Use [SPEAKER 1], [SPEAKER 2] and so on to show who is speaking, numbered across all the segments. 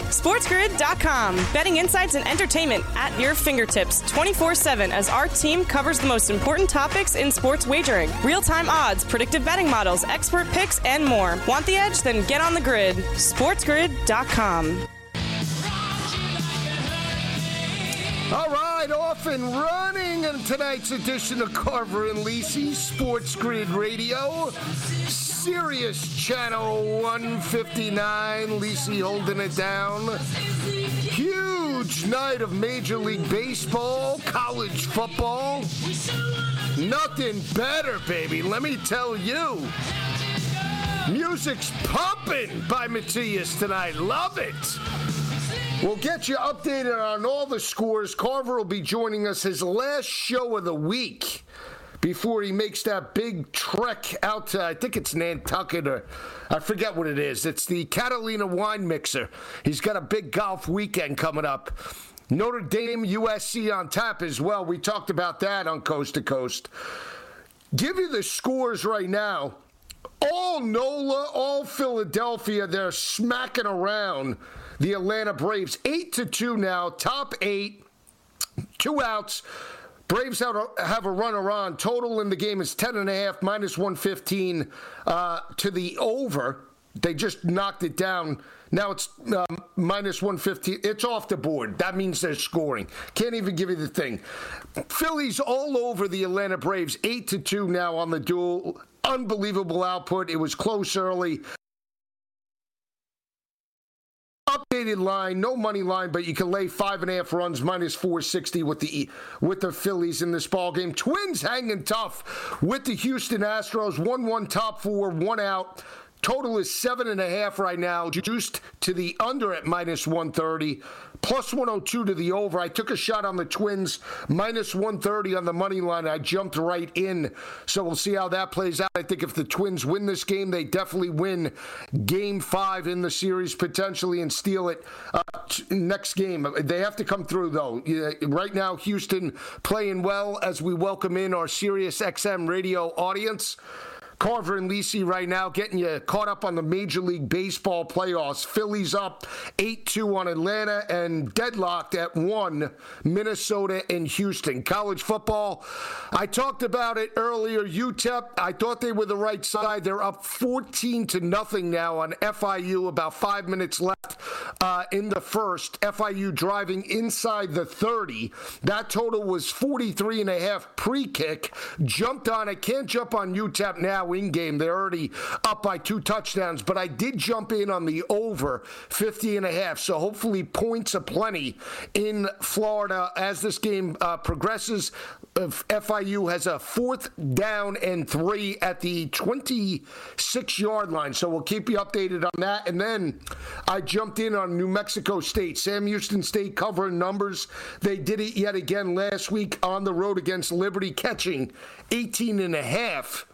[SPEAKER 1] SportsGrid.com. Betting insights and entertainment at your fingertips 24 7 as our team covers the most important topics in sports wagering real time odds, predictive betting models, expert picks, and more. Want the edge? Then get on the grid. SportsGrid.com.
[SPEAKER 2] All right, off and running in tonight's edition of Carver and Lisi Sports Grid Radio. Sirius Channel 159. Lisi holding it down. Huge night of Major League Baseball, college football. Nothing better, baby. Let me tell you. Music's pumping by Matthias tonight. Love it. We'll get you updated on all the scores. Carver will be joining us his last show of the week before he makes that big trek out to, I think it's Nantucket or I forget what it is. It's the Catalina Wine Mixer. He's got a big golf weekend coming up. Notre Dame USC on tap as well. We talked about that on Coast to Coast. Give you the scores right now. All NOLA, all Philadelphia, they're smacking around the Atlanta Braves. Eight to two now, top eight, two outs. Braves have a runner on. Total in the game is 10.5, minus 115 uh, to the over. They just knocked it down. Now it's um, minus 115. It's off the board. That means they're scoring. Can't even give you the thing. Phillies all over the Atlanta Braves. 8 to 2 now on the duel. Unbelievable output. It was close early. Updated line, no money line, but you can lay five and a half runs minus 460 with the with the Phillies in this ball game. Twins hanging tough with the Houston Astros, one one top four, one out. Total is seven and a half right now, juiced to the under at minus 130, plus 102 to the over. I took a shot on the Twins, minus 130 on the money line. I jumped right in. So we'll see how that plays out. I think if the Twins win this game, they definitely win game five in the series potentially and steal it uh, next game. They have to come through, though. Right now, Houston playing well as we welcome in our Sirius XM radio audience. Carver and Lisi right now getting you caught up on the Major League Baseball playoffs. Phillies up 8 2 on Atlanta and deadlocked at 1 Minnesota and Houston. College football, I talked about it earlier. UTEP, I thought they were the right side. They're up 14 to nothing now on FIU, about five minutes left uh, in the first. FIU driving inside the 30. That total was 43 and a half pre kick. Jumped on it, can't jump on UTEP now game. They're already up by two touchdowns, but I did jump in on the over 50 and a half. So hopefully points aplenty in Florida as this game uh, progresses. FIU has a fourth down and three at the 26 yard line. So we'll keep you updated on that. And then I jumped in on New Mexico State. Sam Houston State covering numbers. They did it yet again last week on the road against Liberty, catching 18 and a half.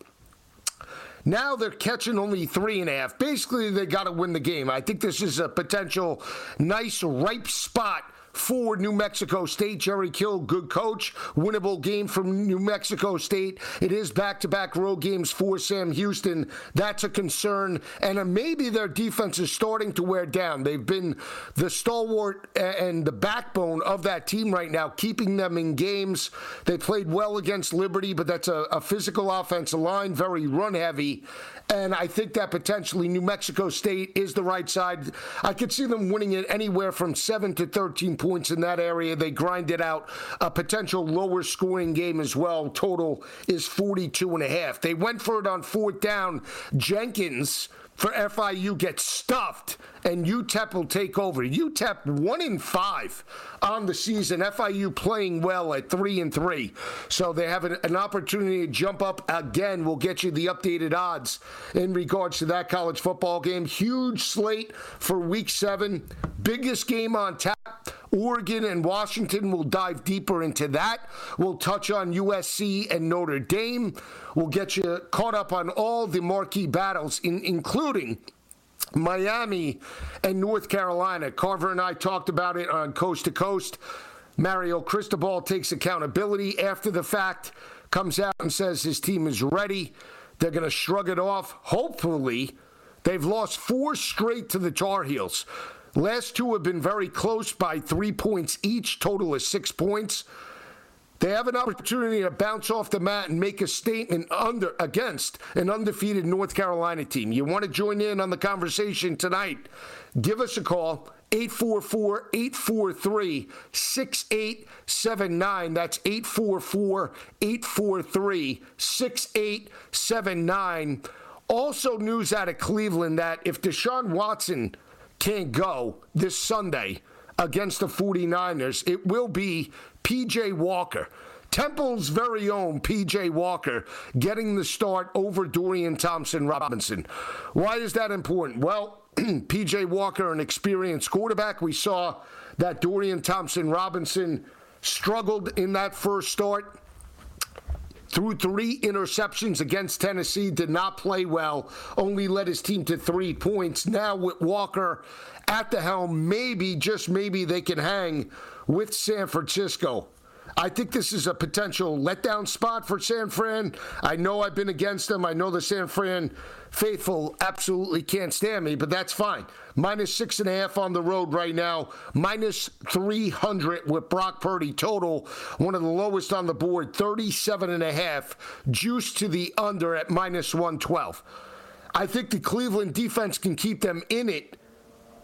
[SPEAKER 2] Now they're catching only three and a half. Basically, they got to win the game. I think this is a potential nice, ripe spot for New Mexico State. Jerry Kill, good coach. Winnable game from New Mexico State. It is back to back road games for Sam Houston. That's a concern. And uh, maybe their defense is starting to wear down. They've been the stalwart and the backbone of that team right now, keeping them in games. They played well against Liberty, but that's a, a physical offensive line, very run heavy. And I think that potentially New Mexico State is the right side. I could see them winning it anywhere from 7 to 13 points in that area. They grinded out a potential lower scoring game as well. Total is 42 and a half. They went for it on fourth down. Jenkins for FIU gets stuffed and UTEP will take over. UTEP one in five on the season. FIU playing well at three and three, so they have an, an, opportunity to jump up again. We'll get you the updated odds in regards to that college football game. Huge slate for Week Seven, biggest game on tap. Oregon and Washington. We'll dive deeper into that. We'll touch on USC and Notre Dame. We'll get you caught up on all the marquee battles, in, including Miami and North Carolina. Carver and I talked about it on Coast to Coast. Mario Cristobal takes accountability after the fact, comes out and says his team is ready. They're going to shrug it off. Hopefully, they've lost four straight to the Tar Heels. Last two have been very close by three points each, total is six points. They have an opportunity to bounce off the mat and make a statement under against an undefeated North Carolina team. You want to join in on the conversation tonight? Give us a call. 844 843 6879. That's 844 843 6879. Also, news out of Cleveland that if Deshaun Watson can't go this Sunday against the 49ers, it will be PJ Walker. Temple's very own PJ Walker getting the start over Dorian Thompson Robinson. Why is that important? Well, PJ Walker, an experienced quarterback. We saw that Dorian Thompson Robinson struggled in that first start threw three interceptions against Tennessee, did not play well, only led his team to three points. Now, with Walker at the helm, maybe, just maybe, they can hang with San Francisco. I think this is a potential letdown spot for San Fran. I know I've been against them. I know the San Fran faithful absolutely can't stand me, but that's fine. Minus six and a half on the road right now. Minus 300 with Brock Purdy total. One of the lowest on the board, 37 and a half. Juice to the under at minus 112. I think the Cleveland defense can keep them in it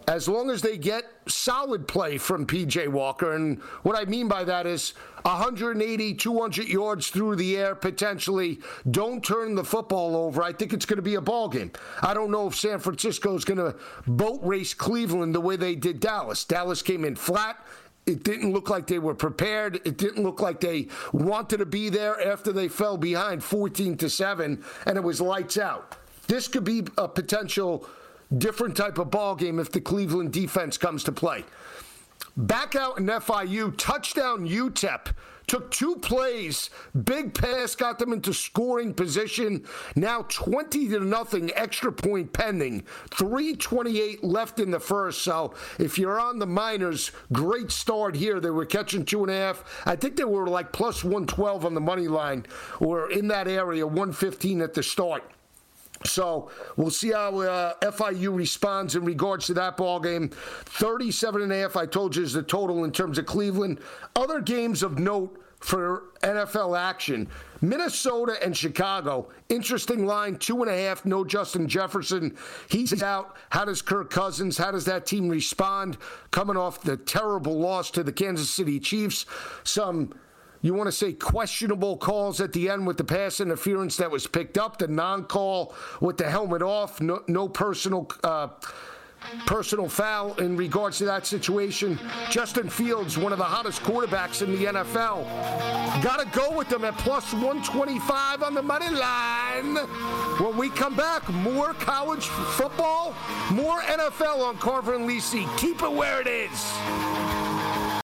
[SPEAKER 2] as long as they get solid play from PJ Walker. And what I mean by that is 180, 200 yards through the air potentially. Don't turn the football over. I think it's going to be a ball game. I don't know if San Francisco is going to boat race Cleveland the way they did Dallas. Dallas came in flat. It didn't look like they were prepared. It didn't look like they wanted to be there after they fell behind 14 to 7 and it was lights out. This could be a potential different type of ball game if the Cleveland defense comes to play. Back out in FIU, touchdown UTEP. Took two plays, big pass, got them into scoring position. Now 20 to nothing, extra point pending. 328 left in the first. So if you're on the Miners, great start here. They were catching two and a half. I think they were like plus 112 on the money line or in that area, 115 at the start. So we'll see how uh, FIU responds in regards to that ball game. 37 and a half, I told you, is the total in terms of Cleveland. Other games of note for NFL action. Minnesota and Chicago. Interesting line, two and a half. No Justin Jefferson. He's out. How does Kirk Cousins, how does that team respond coming off the terrible loss to the Kansas City Chiefs? Some you want to say questionable calls at the end with the pass interference that was picked up, the non-call with the helmet off, no, no personal. Uh, personal foul in regards to that situation. Justin Fields, one of the hottest quarterbacks in the NFL. Got to go with them at plus 125 on the money line. When we come back, more college football, more NFL on Carver and Lisi. Keep it where it is.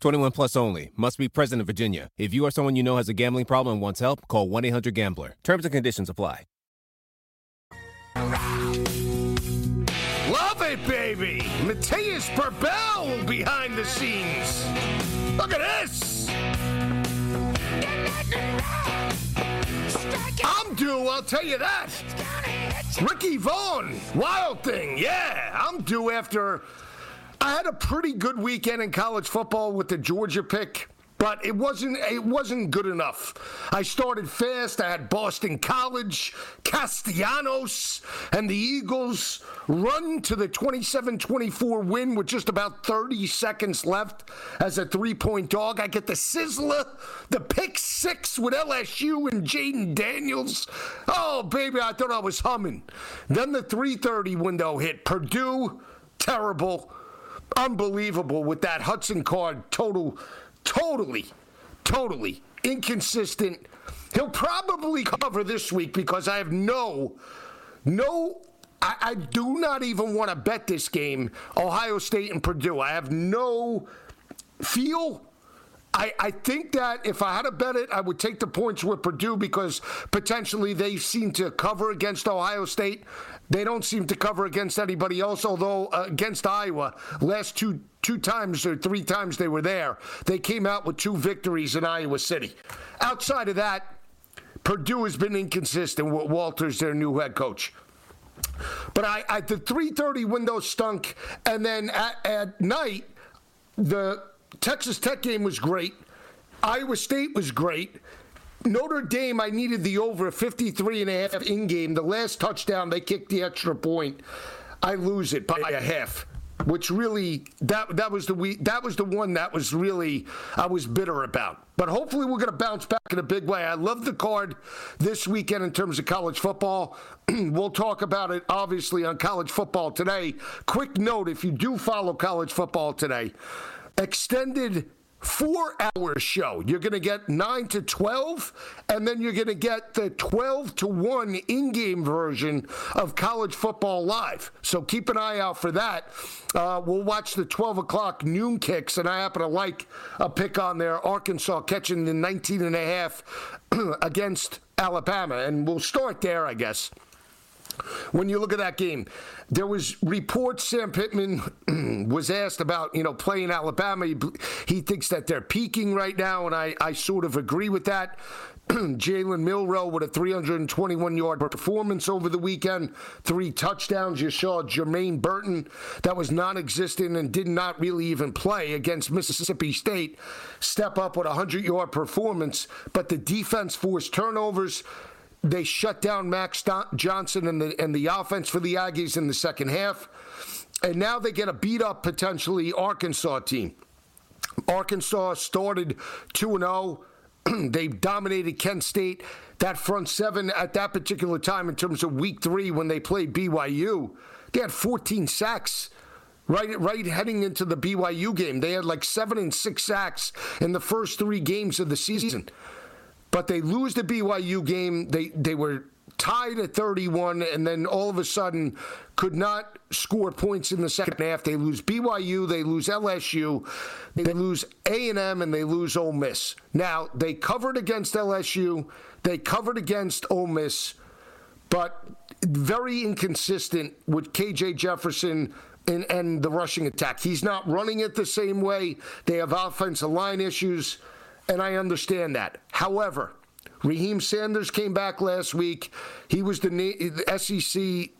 [SPEAKER 3] 21 plus only. Must be present in Virginia. If you or someone you know has a gambling problem and wants help, call 1 800 Gambler. Terms and conditions apply.
[SPEAKER 2] Love it, baby! Mateus Burbell behind the scenes. Look at this! I'm due, I'll tell you that. Ricky Vaughn, Wild Thing, yeah, I'm due after. I had a pretty good weekend in college football with the Georgia pick but it wasn't it wasn't good enough. I started fast. I had Boston College, Castellanos, and the Eagles run to the 27-24 win with just about 30 seconds left as a three-point dog. I get the sizzler, the pick six with LSU and Jayden Daniels. Oh baby, I thought I was humming. Then the 3:30 window hit. Purdue, terrible, unbelievable with that Hudson Card total totally, totally inconsistent. He'll probably cover this week because I have no, no, I, I do not even want to bet this game, Ohio State and Purdue. I have no feel. I, I think that if I had to bet it, I would take the points with Purdue because potentially they seem to cover against Ohio State. They don't seem to cover against anybody else, although uh, against Iowa, last two two times or three times they were there, they came out with two victories in Iowa City. Outside of that, Purdue has been inconsistent with Walters, their new head coach. But I, the 3:30 window stunk, and then at, at night, the Texas Tech game was great. Iowa State was great. Notre Dame, I needed the over 53 and a half in game. The last touchdown, they kicked the extra point. I lose it by a half which really that that was the we that was the one that was really I was bitter about. But hopefully we're going to bounce back in a big way. I love the card this weekend in terms of college football. we'll talk about it obviously on college football today. Quick note if you do follow college football today, extended four hour show. You're going to get 9 to 12, and then you're going to get the 12 to 1 in game version of college football live. So keep an eye out for that. Uh, we'll watch the 12 o'clock noon kicks, and I happen to like a pick on there Arkansas catching the 19 and a half against Alabama. And we'll start there, I guess when you look at that game, there was reports Sam Pittman was asked about, you know, playing Alabama. He, he, thinks that they're peaking right now, and I, I sort of agree with that. Jalen Milroe with a 321 yard performance over the weekend, three touchdowns. You saw Jermaine Burton, that was non existent and did not really even play against Mississippi State, step up with a 100 yard performance, but the defense forced turnovers. They shut down Max Johnson and the and the offense for the Aggies in the second half, and now they get a beat up potentially Arkansas team. Arkansas started two and zero. Oh. They dominated Kent State. That front seven at that particular time, in terms of week three when they played BYU, they had 14 sacks right right heading into the BYU game. They had like seven and six sacks in the first three games of the season. But they lose the BYU game. They they were tied at 31 and then all of a sudden could not score points in the second half. They lose BYU, they lose LSU, they lose A&M and they lose Ole Miss. Now, they covered against LSU, they covered against Ole Miss, but very inconsistent with KJ Jefferson and, and the rushing attack. He's not running it the same way. They have offensive line issues and I understand that. However, Raheim Sanders came back last week. He was the, the SEC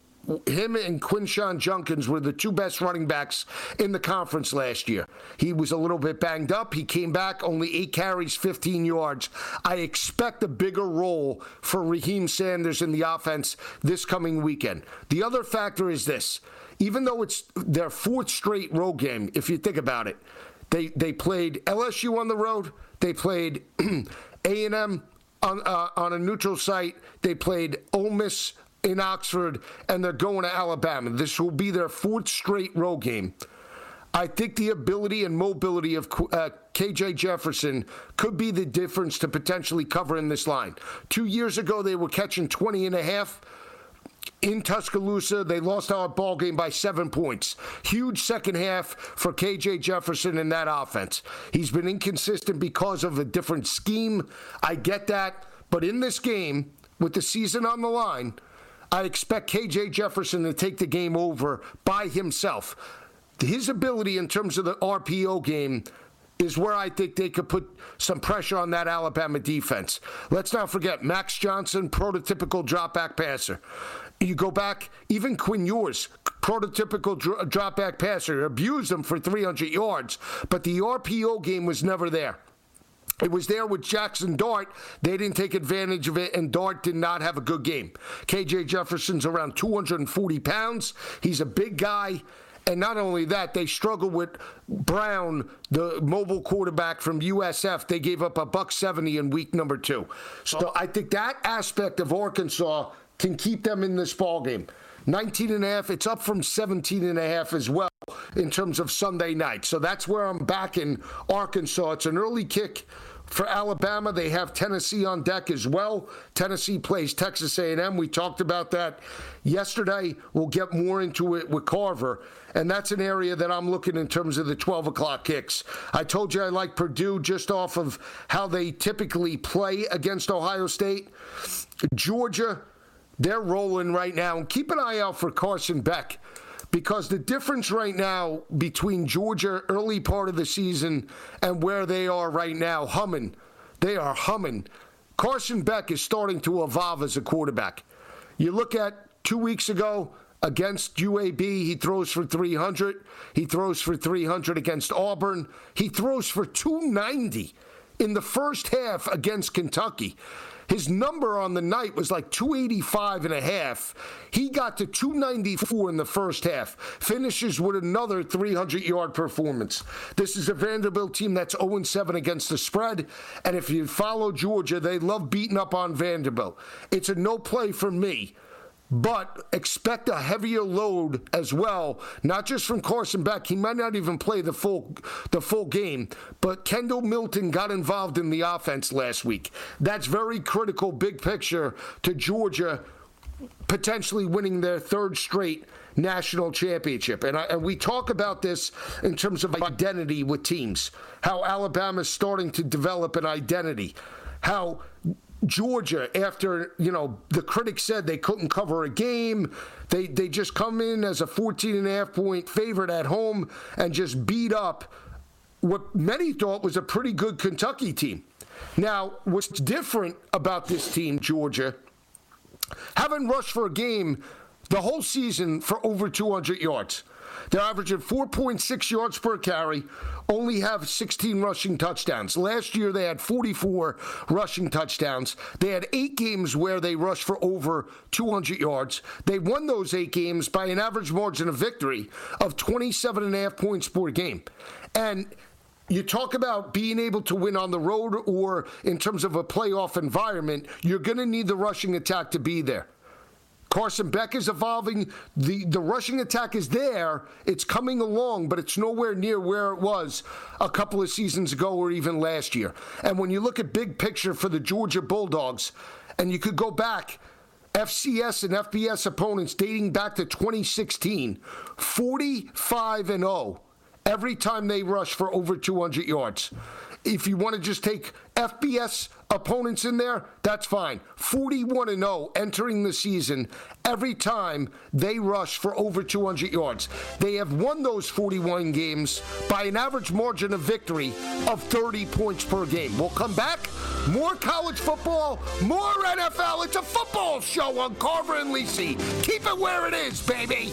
[SPEAKER 2] him and Quinshon Judkins were the two best running backs in the conference last year. He was a little bit banged up. He came back, only eight carries, 15 yards. I expect a bigger role for Raheim Sanders in the offense this coming weekend. The other factor is this even though it's their fourth straight road game, if you think about it, they, they played LSU on the road, they played A&M on, uh, on a neutral site, they played Ole Miss in Oxford, and they're going to Alabama. This will be their fourth straight road game. I think the ability and mobility of uh, KJ Jefferson could be the difference to potentially cover in this line. Two years ago, they were catching 20 and a half in Tuscaloosa. They lost our ball game by seven points. Huge second half for KJ Jefferson in that offense. He's been inconsistent because of a different scheme. I get that. But in this game, with the season on the line, I expect KJ Jefferson to take the game over by himself. His ability in terms of the RPO game is where I think they could put some pressure on that Alabama defense. Let's not forget Max Johnson, prototypical drop back passer. You go back, even Quinn Ewers, prototypical uh, drop back passer, abused him for 300 yards, but the RPO game was never there. It was there with Jaxson Dart. They didn't take advantage of it, and Dart did not have a good game. KJ Jefferson's around 240 pounds. He's a big guy. And not only that, they struggled with Brown, the mobile quarterback from USF. They gave up a buck 70 in week number two. So I think that aspect of Arkansas can keep them in this ball game. 19 and a half, it's up from 17 and a half as well in terms of Sunday night. So that's where I'm back in Arkansas. It's an early kick for Alabama. They have Tennessee on deck as well. Tennessee plays Texas A&M. We talked about that yesterday. We'll get more into it with Carver. And that's an area that I'm looking in terms of the 12 o'clock kicks. I told you I like Purdue just off of how they typically play against Ohio State. Georgia, they're rolling right now. And keep an eye out for Carson Beck because the difference right now between Georgia early part of the season and where they are right now, humming, they are humming. Carson Beck is starting to evolve as a quarterback. You look at two weeks ago against UAB, he throws for 300. He throws for 300 against Auburn. He throws for 290 in the first half against Kentucky. His number on the night was like 285 and a half. He got to 294 in the first half. Finishes with another 300 yard performance. This is a Vanderbilt team that's 0 7 against the spread. And if you follow Georgia, they love beating up on Vanderbilt. It's a no play for me but expect a heavier load as well, not just from Carson Beck. He might not even play the full the full game, but Kendall Milton got involved in the offense last week. That's very critical, big picture to Georgia potentially winning their third straight national championship. And, I, and we talk about this in terms of identity with teams, how Alabama's starting to develop an identity, how Georgia after, you know, the critics said they couldn't cover a game. They they just come in as a 14 and a half point favorite at home and just beat up what many thought was a pretty good Kentucky team. Now, what's different about this team, Georgia, haven't rushed for a game the whole season for over 200 yards. They're averaging 4.6 yards per carry, only have 16 rushing touchdowns. Last year, they had 44 rushing touchdowns. They had eight games where they rushed for over 200 yards. They won those eight games by an average margin of victory of 27 and a half points per game. And you talk about being able to win on the road or in terms of a playoff environment, you're going to need the rushing attack to be there. Carson Beck is evolving. The, the rushing attack is there. It's coming along, but it's nowhere near where it was a couple of seasons ago or even last year. And when you look at big picture for the Georgia Bulldogs, and you could go back FCS and FBS opponents dating back to 2016, 45 and 0 every time they rush for over 200 yards. If you want to just take FBS opponents in there, that's fine. 41 and 0 entering the season every time they rush for over 200 yards. They have won those 41 games by an average margin of victory of 30 points per game. We'll come back. More college football, more NFL. It's a football show on Carver and Lisi. Keep it where it is, baby.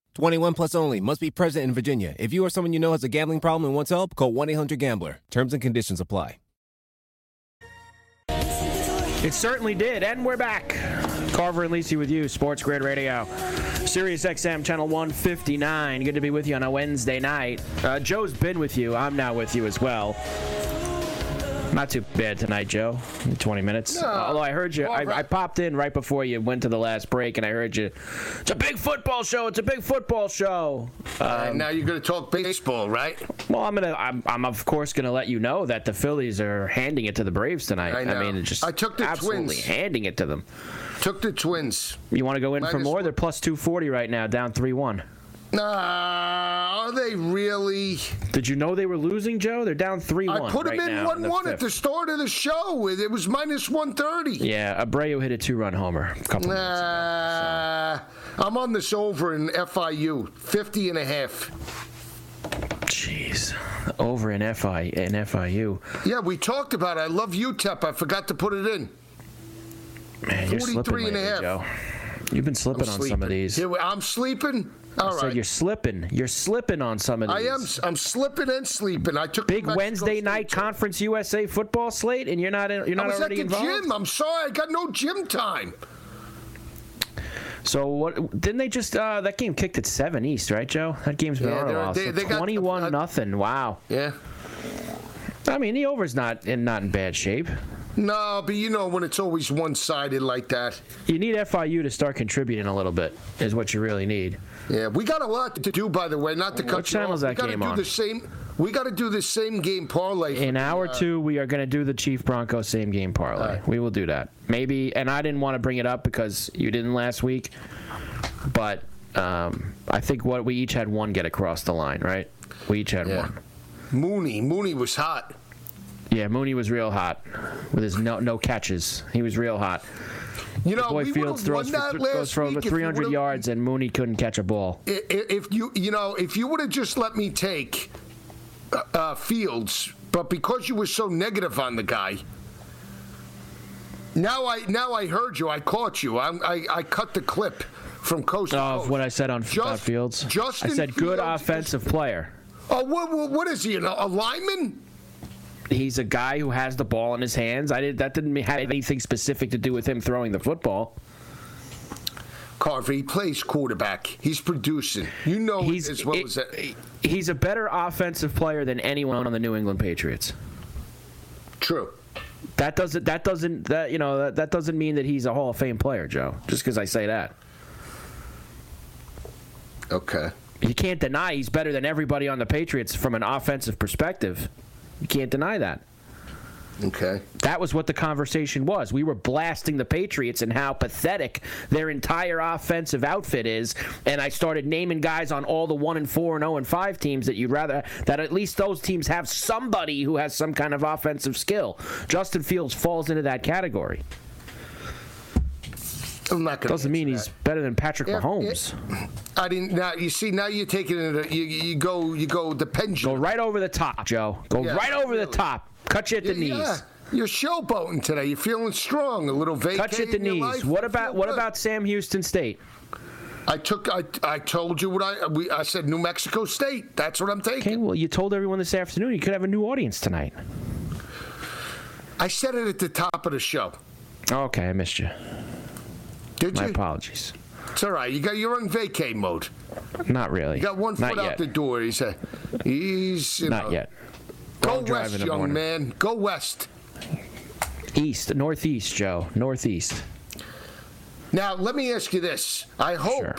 [SPEAKER 3] 21 plus only. Must be present in Virginia. If you or someone you know has a gambling problem and wants help, call 1 800 Gambler. Terms and conditions apply.
[SPEAKER 4] It certainly did. And we're back. Carver and Lisi with you, Sports Grid Radio. Sirius XM Channel 159. Good to be with you on a Wednesday night. Uh, Joe's been with you. I'm now with you as well. Not too bad tonight, Joe. 20 minutes.
[SPEAKER 2] No.
[SPEAKER 4] Although I heard you,
[SPEAKER 2] Well,
[SPEAKER 4] I,
[SPEAKER 2] right.
[SPEAKER 4] I popped in right before you went to the last break, and I heard you. It's a big football show. It's a big football show.
[SPEAKER 2] and um, now you're going to talk baseball, right?
[SPEAKER 4] Well, I'm gonna. I'm, I'm of course gonna let you know that the Phillies are handing it to the Braves tonight.
[SPEAKER 2] I know.
[SPEAKER 4] mean, just
[SPEAKER 2] I took the
[SPEAKER 4] absolutely
[SPEAKER 2] Twins.
[SPEAKER 4] handing it to them.
[SPEAKER 2] Took the Twins.
[SPEAKER 4] You want to go in for more?
[SPEAKER 2] one.
[SPEAKER 4] They're plus 240 right now, down 3 1.
[SPEAKER 2] Nah, are they really?
[SPEAKER 4] Did you know they were losing, Joe? They're down 3 1.
[SPEAKER 2] I put them
[SPEAKER 4] right
[SPEAKER 2] in
[SPEAKER 4] one
[SPEAKER 2] one at the start of the show. It it was minus 130.
[SPEAKER 4] Yeah, Abreu hit a two run homer a couple minutes ago.
[SPEAKER 2] Nah, I'm on this over in FIU, 50 and a half.
[SPEAKER 4] Jeez. Over in, FI, in FIU.
[SPEAKER 2] Yeah, we talked about it. I love UTEP. I forgot to put it in.
[SPEAKER 4] Man, you're slipping
[SPEAKER 2] 43 and a half.
[SPEAKER 4] Joe. You've been slipping on some of these.
[SPEAKER 2] Here, I'm sleeping. All
[SPEAKER 4] I said
[SPEAKER 2] right.
[SPEAKER 4] you're slipping. You're slipping on some of these.
[SPEAKER 2] I am. I'm slipping and sleeping. I took
[SPEAKER 4] Big Wednesday
[SPEAKER 2] State
[SPEAKER 4] night
[SPEAKER 2] trip.
[SPEAKER 4] Conference USA football slate, and you're not in, you're not I
[SPEAKER 2] was at the
[SPEAKER 4] involved.
[SPEAKER 2] gym. I'm sorry. I got no gym time.
[SPEAKER 4] So what? Didn't they just uh, that game kicked at seven East, right, Joe? That game's been
[SPEAKER 2] Yeah,
[SPEAKER 4] or
[SPEAKER 2] they- they got-
[SPEAKER 4] Twenty-one
[SPEAKER 2] uh,
[SPEAKER 4] nothing. Wow.
[SPEAKER 2] Yeah.
[SPEAKER 4] I mean, the over's not in not in bad shape.
[SPEAKER 2] No, but you know when it's always one-sided like that.
[SPEAKER 4] You need FIU to start contributing a little bit. Is what you really need.
[SPEAKER 2] Yeah, we got a lot to do, by the way. Not to cut
[SPEAKER 4] What
[SPEAKER 2] you
[SPEAKER 4] channel
[SPEAKER 2] off.
[SPEAKER 4] is that
[SPEAKER 2] we
[SPEAKER 4] game
[SPEAKER 2] do
[SPEAKER 4] on?
[SPEAKER 2] the same. We got to do the same game parlay.
[SPEAKER 4] In hour
[SPEAKER 2] uh,
[SPEAKER 4] two, we are going to do the Chief Broncos same game parlay.
[SPEAKER 2] Alright.
[SPEAKER 4] We will do that. Maybe, and I didn't want to bring it up because you didn't last week, but um, I think what we each had one get across the line, right? We each had
[SPEAKER 2] Yeah.
[SPEAKER 4] one.
[SPEAKER 2] Mooney. Mooney was hot.
[SPEAKER 4] Yeah, Mooney was real hot with his no no catches. He was real hot.
[SPEAKER 2] You know,
[SPEAKER 4] Boy
[SPEAKER 2] we
[SPEAKER 4] Fields throws
[SPEAKER 2] won that
[SPEAKER 4] th-
[SPEAKER 2] last
[SPEAKER 4] goes for over
[SPEAKER 2] week if you
[SPEAKER 4] 300 yards, and Mooney couldn't catch a ball.
[SPEAKER 2] If you, you know, if you would have just let me take uh, uh, Fields, but because you were so negative on the guy, now I now I heard you. I caught you. I I, I cut the clip from coast to
[SPEAKER 4] Of what I said on
[SPEAKER 2] Just-
[SPEAKER 4] Fields.
[SPEAKER 2] Justin
[SPEAKER 4] I said good
[SPEAKER 2] Fields is-
[SPEAKER 4] offensive player.
[SPEAKER 2] Oh, what, what, what is he? A lineman?
[SPEAKER 4] He's a guy who has the ball in his hands. I did that didn't have anything specific to do with him throwing the football.
[SPEAKER 2] Carver, he plays quarterback. He's producing. You know
[SPEAKER 4] He's
[SPEAKER 2] as well
[SPEAKER 4] it-
[SPEAKER 2] as that.
[SPEAKER 4] he's a better offensive player than anyone on the New England Patriots.
[SPEAKER 2] True.
[SPEAKER 4] That doesn't that doesn't that you know that, that doesn't mean that he's a Hall of Fame player, Joe. Just because I say that.
[SPEAKER 2] Okay.
[SPEAKER 4] You can't deny he's better than everybody on the Patriots from an offensive perspective. You can't deny that.
[SPEAKER 2] Okay.
[SPEAKER 4] That was what the conversation was. We were blasting the Patriots and how pathetic their entire offensive outfit is, and I started naming guys on all the one and four and zero and five teams that you'd rather that at least those teams have somebody who has some kind of offensive skill. Justin Fields falls into that category.
[SPEAKER 2] I'm not gonna
[SPEAKER 4] Doesn't mean he's better than Patrick
[SPEAKER 2] Yeah,
[SPEAKER 4] Mahomes.
[SPEAKER 2] I didn't. Now you see. Now you're taking it. You, you go. You go the pendulum.
[SPEAKER 4] Go right over the top, Joe. Go
[SPEAKER 2] Yeah,
[SPEAKER 4] right over the top. Cut you at the knees.
[SPEAKER 2] Yeah. You're showboating today. You're feeling strong. A little vacation.
[SPEAKER 4] Cut you at the knees.
[SPEAKER 2] life.
[SPEAKER 4] What about what
[SPEAKER 2] good.
[SPEAKER 4] about Sam Houston State?
[SPEAKER 2] I took. I, I told you what I. We, I said New Mexico State. That's what I'm taking.
[SPEAKER 4] Okay, well, you told everyone this afternoon you could have a new audience tonight.
[SPEAKER 2] I said it at the top of the show.
[SPEAKER 4] Okay, I missed you.
[SPEAKER 2] Did
[SPEAKER 4] My
[SPEAKER 2] you?
[SPEAKER 4] apologies.
[SPEAKER 2] It's all right. You got. You're on vacay mode.
[SPEAKER 4] Not really.
[SPEAKER 2] You got one
[SPEAKER 4] Not
[SPEAKER 2] foot
[SPEAKER 4] yet.
[SPEAKER 2] out the door. He's. A, he's. You
[SPEAKER 4] Not
[SPEAKER 2] know,
[SPEAKER 4] yet.
[SPEAKER 2] Go
[SPEAKER 4] Don't drive
[SPEAKER 2] west,
[SPEAKER 4] the
[SPEAKER 2] young
[SPEAKER 4] morning.
[SPEAKER 2] man. Go west.
[SPEAKER 4] East, northeast, Joe. Northeast.
[SPEAKER 2] Now, let me ask you this. I hope
[SPEAKER 4] Sure.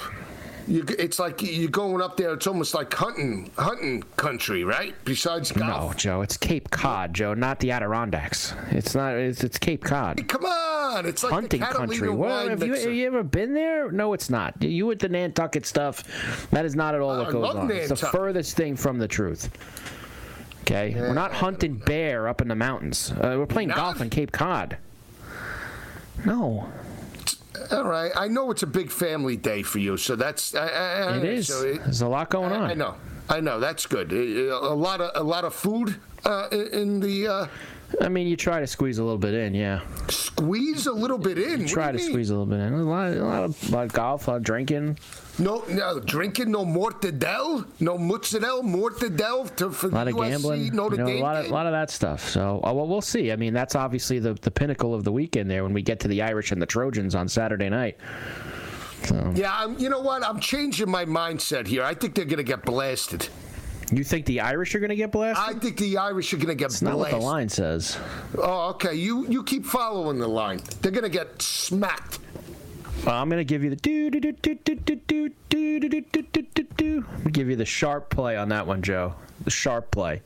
[SPEAKER 2] You, it's like you're going up there. It's almost like hunting, hunting country, right? Besides golf. No.
[SPEAKER 4] Joe. It's Cape Cod, Joe, not the Adirondacks. It's not. It's, it's Cape Cod.
[SPEAKER 2] Come on, it's like
[SPEAKER 4] Hunting country. Well, have you, have you ever been there? No, it's not. You with the Nantucket stuff, that is not at all what goes on. It's the furthest thing from the truth. Okay, we're not hunting bear up in the mountains. Uh, we're playing golf in Cape Cod. No,
[SPEAKER 2] All right, I know it's a big family day for you, so that's I, I, I-
[SPEAKER 4] it is.
[SPEAKER 2] so it-
[SPEAKER 4] There's a lot going on.
[SPEAKER 2] I, know, I know. That's good. Uh, A lot of a lot of food uh, in in the uh,
[SPEAKER 4] I mean, you try to squeeze a little bit in, yeah.
[SPEAKER 2] squeeze a little bit in. Do
[SPEAKER 4] Try
[SPEAKER 2] you
[SPEAKER 4] to
[SPEAKER 2] mean?
[SPEAKER 4] squeeze a little bit in. A lot, a lot of, a lot of golf, a lot of drinking,
[SPEAKER 2] No, no drinking, no mortadell, no mozzarella, mortadell to for
[SPEAKER 4] a lot of
[SPEAKER 2] USC,
[SPEAKER 4] gambling,
[SPEAKER 2] Notre
[SPEAKER 4] you know, a lot of, lot of that stuff. So, uh, well, we'll see. I mean, that's obviously the, the pinnacle of the weekend there when we get to the Irish and the Trojans on Saturday night. So,
[SPEAKER 2] Yeah, I'm, you know what? I'm changing my mindset here. I think they're going to get blasted.
[SPEAKER 4] You think the Irish are going to get blasted?
[SPEAKER 2] I think the Irish are going to get
[SPEAKER 4] It's not what the line says.
[SPEAKER 2] Oh, okay. You you keep following the line. They're going to get smacked.
[SPEAKER 4] Well, I'm going to give you the do do do do do do do do do do do do do do. I'm going to give you the sharp play on that one, Joe. The sharp play.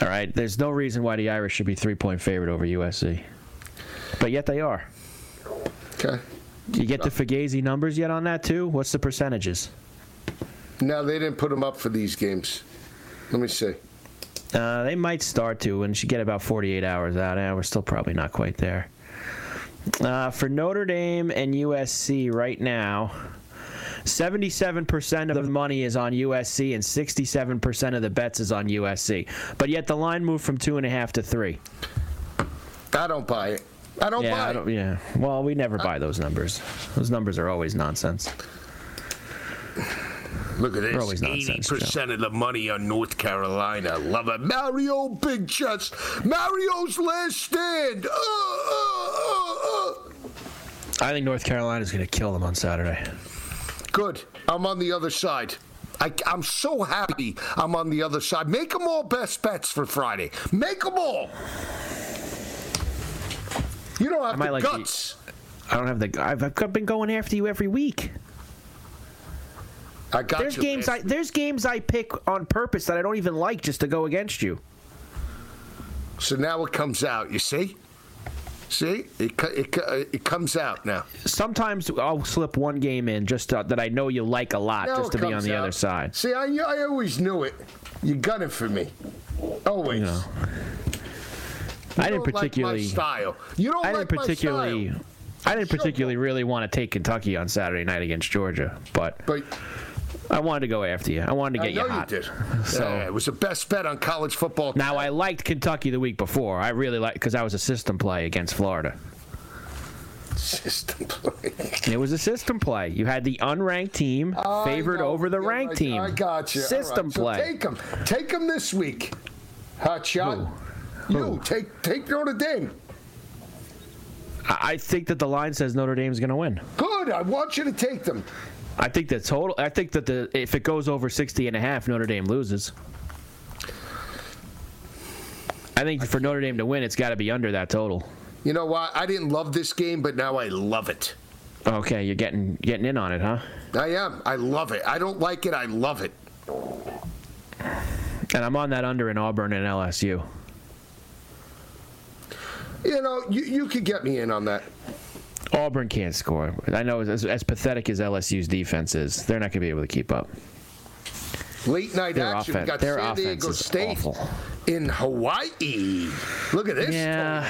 [SPEAKER 4] All right. There's no reason why the Irish should be three point favorite over USC, but yet they are.
[SPEAKER 2] Okay.
[SPEAKER 4] You get the Fugazi numbers yet on that too? What's the percentages?
[SPEAKER 2] Now they didn't put them up for these games. Let me see.
[SPEAKER 4] Uh, they might start to, and she get about 48 hours out. Eh, we're still probably not quite there. Uh, for Notre Dame and USC right now, 77% of the money is on USC and 67% of the bets is on USC. But yet the line moved from two and a half to three.
[SPEAKER 2] I don't buy it. I don't
[SPEAKER 4] Yeah,
[SPEAKER 2] buy
[SPEAKER 4] I
[SPEAKER 2] it.
[SPEAKER 4] don't, yeah. Well, we never buy those numbers. Those numbers are always nonsense.
[SPEAKER 2] Look at this. Eighty percent of the money on North Carolina. Love it. Mario Big Chest. Mario's last stand. Uh, uh, uh, uh.
[SPEAKER 4] I think North Carolina's going to kill them on Saturday.
[SPEAKER 2] Good. I'm on the other side. I, am so happy I'm on the other side. Make them all best bets for Friday. Make them all. You don't have the
[SPEAKER 4] like the-
[SPEAKER 2] guts.
[SPEAKER 4] I don't have the. I've, I've been going after you every week.
[SPEAKER 2] I got
[SPEAKER 4] There's
[SPEAKER 2] you,
[SPEAKER 4] games I there's games I pick on purpose that I don't even like just to go against you.
[SPEAKER 2] So now it comes out. You see? See? It, it, it comes out now.
[SPEAKER 4] Sometimes I'll slip one game in just to, that I know you like a lot,
[SPEAKER 2] Now
[SPEAKER 4] just to be on the
[SPEAKER 2] out.
[SPEAKER 4] other side.
[SPEAKER 2] See, I, I always knew it. You got it for me. Always.
[SPEAKER 4] You know,
[SPEAKER 2] You
[SPEAKER 4] I didn't
[SPEAKER 2] don't
[SPEAKER 4] particularly.
[SPEAKER 2] Like my style. You don't
[SPEAKER 4] I didn't particularly.
[SPEAKER 2] my style.
[SPEAKER 4] I didn't particularly really want to take Kentucky on Saturday night against Georgia, but
[SPEAKER 2] But
[SPEAKER 4] I wanted to go after you. I wanted to
[SPEAKER 2] I
[SPEAKER 4] get
[SPEAKER 2] know
[SPEAKER 4] you
[SPEAKER 2] you, did.
[SPEAKER 4] So-
[SPEAKER 2] Yeah, it was the best bet on college football.
[SPEAKER 4] Now I liked Kentucky the week before. I really liked because I was a system play against Florida.
[SPEAKER 2] system play.
[SPEAKER 4] It was a system play. You had the unranked team favored
[SPEAKER 2] know.
[SPEAKER 4] over the
[SPEAKER 2] Yeah,
[SPEAKER 4] ranked
[SPEAKER 2] I-
[SPEAKER 4] team.
[SPEAKER 2] I got you.
[SPEAKER 4] System
[SPEAKER 2] right, so
[SPEAKER 4] play.
[SPEAKER 2] take them. Take them this week. Hot shot. You take take Notre Dame.
[SPEAKER 4] I I think that the line says Notre Dame's going to win.
[SPEAKER 2] Good. I want you to take them.
[SPEAKER 4] I think the total. I think that the if it goes over 60 and a half, Notre Dame loses. I think for Notre Dame to win, it's got to be under that total.
[SPEAKER 2] You know what? I didn't love this game, but now I love it.
[SPEAKER 4] Okay, you're getting getting in on it, huh?
[SPEAKER 2] I am. I love it. I don't like it. I love it.
[SPEAKER 4] And I'm on that under in Auburn and LSU.
[SPEAKER 2] You know, you, you could get me in on that.
[SPEAKER 4] Auburn can't score. I know as, as pathetic as LSU's defense is, they're not going to be able to keep up.
[SPEAKER 2] Late night
[SPEAKER 4] Their
[SPEAKER 2] action. we got
[SPEAKER 4] their
[SPEAKER 2] San
[SPEAKER 4] offense
[SPEAKER 2] Diego State
[SPEAKER 4] awful.
[SPEAKER 2] in Hawaii. Look at this.
[SPEAKER 4] Yeah.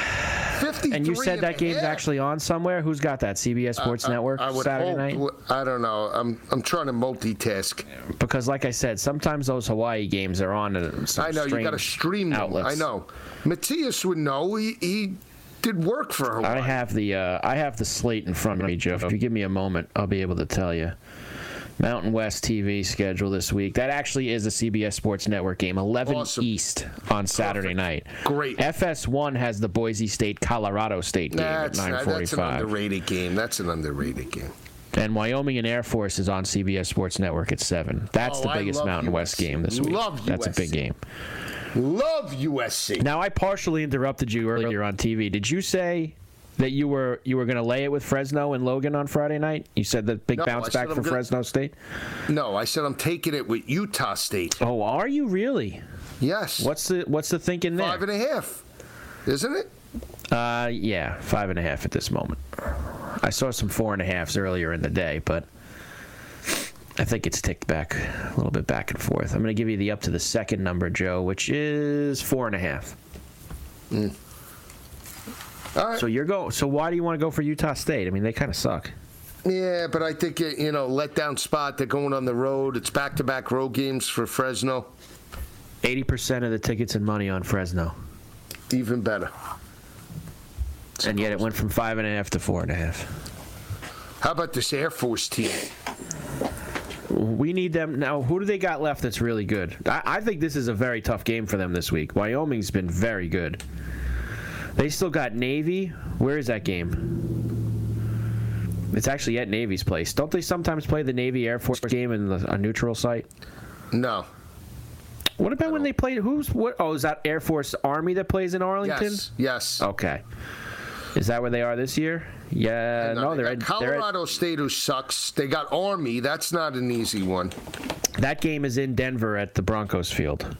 [SPEAKER 2] total. 53
[SPEAKER 4] And you said
[SPEAKER 2] and
[SPEAKER 4] that game's
[SPEAKER 2] half.
[SPEAKER 4] actually on somewhere. Who's got that? CBS Sports
[SPEAKER 2] I-
[SPEAKER 4] Network
[SPEAKER 2] I, would
[SPEAKER 4] Saturday
[SPEAKER 2] hope,
[SPEAKER 4] night.
[SPEAKER 2] I don't know. I'm I'm trying to multitask.
[SPEAKER 4] Because, like I said, sometimes those Hawaii games are on. uh, Some
[SPEAKER 2] I know you got to stream them. I know. Matthias would know. He, he did work for Hawaii.
[SPEAKER 4] I have the uh, I have the slate in front of me, Joe. If you give me a moment, I'll be able to tell you. Mountain West TV schedule this week. That actually is a CBS Sports Network game, 11
[SPEAKER 2] Awesome.
[SPEAKER 4] East on Saturday night.
[SPEAKER 2] Great.
[SPEAKER 4] FS1 has the Boise State Colorado State game
[SPEAKER 2] That's,
[SPEAKER 4] at
[SPEAKER 2] that's an underrated game. That's an underrated game.
[SPEAKER 4] And Wyoming and Air Force is on CBS Sports Network at 7. That's
[SPEAKER 2] Oh,
[SPEAKER 4] the biggest Mountain West game this week.
[SPEAKER 2] Love
[SPEAKER 4] That's a big game.
[SPEAKER 2] Love USC.
[SPEAKER 4] Now I partially interrupted you earlier on TV. Did you say that you were you were going to lay it with Fresno and Logan on Friday night? You said the big
[SPEAKER 2] No,
[SPEAKER 4] bounce back for
[SPEAKER 2] gonna-
[SPEAKER 4] Fresno State.
[SPEAKER 2] No, I said I'm taking it with Utah State.
[SPEAKER 4] Oh, are you really?
[SPEAKER 2] Yes.
[SPEAKER 4] What's the what's the thinking there?
[SPEAKER 2] Five and a half. Isn't it?
[SPEAKER 4] Uh, yeah, five and a half at this moment. I saw some four and a halves earlier in the day, but I think it's ticked back a little bit back and forth. I'm going to give you the up to the second number, Joe, which is four and a half. Hmm.
[SPEAKER 2] All right.
[SPEAKER 4] So you're go. So why do you want to go for Utah State? I mean, they kind of suck.
[SPEAKER 2] yeah, but I think it, you know, letdown spot. They're going on the road. It's back-to-back road games for Fresno.
[SPEAKER 4] Eighty percent of the tickets and money on Fresno,
[SPEAKER 2] Even better.
[SPEAKER 4] and yet it went from five and a half to four and a half.
[SPEAKER 2] How about this Air Force team?
[SPEAKER 4] We need them now. Who do they got left that's really good? I, I think this is a very tough game for them this week. Wyoming's been very good. They still got Navy. Where is that game? It's actually at Navy's place. Don't they sometimes play the Navy Air Force game in the, a neutral site?
[SPEAKER 2] No.
[SPEAKER 4] What about when they played? Who's what? Oh, is that Air Force Army that plays in Arlington?
[SPEAKER 2] Yes. Yes.
[SPEAKER 4] Okay. Is that where they are this year? Yeah. No,
[SPEAKER 2] they
[SPEAKER 4] they're,
[SPEAKER 2] got
[SPEAKER 4] at, they're at,
[SPEAKER 2] Colorado State, who sucks. They got Army. That's not an easy one.
[SPEAKER 4] that game is in Denver at the Broncos field.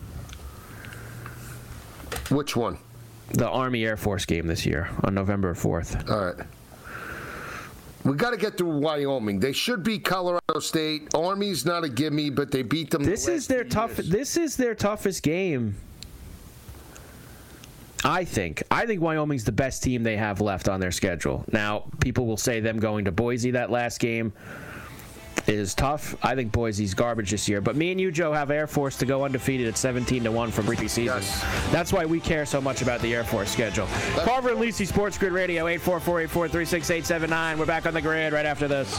[SPEAKER 2] Which one?
[SPEAKER 4] The Army Air Force game this year on November 4th.
[SPEAKER 2] All right. We got to get through Wyoming. They should beat Colorado State. Army's not a gimme, but they beat them. the
[SPEAKER 4] This is their tough.
[SPEAKER 2] years.
[SPEAKER 4] This is their toughest game. I think. I think Wyoming's the best team they have left on their schedule. Now, people will say them going to Boise that last game is tough. I think Boise's garbage this year. But me and you, Joe, have Air Force to go undefeated at 17 to one from preseason.
[SPEAKER 2] Yes.
[SPEAKER 4] That's why we care so much about the Air Force schedule. Carver and Lisi Sports Grid Radio 844-843-6879. We're back on the grid right after this.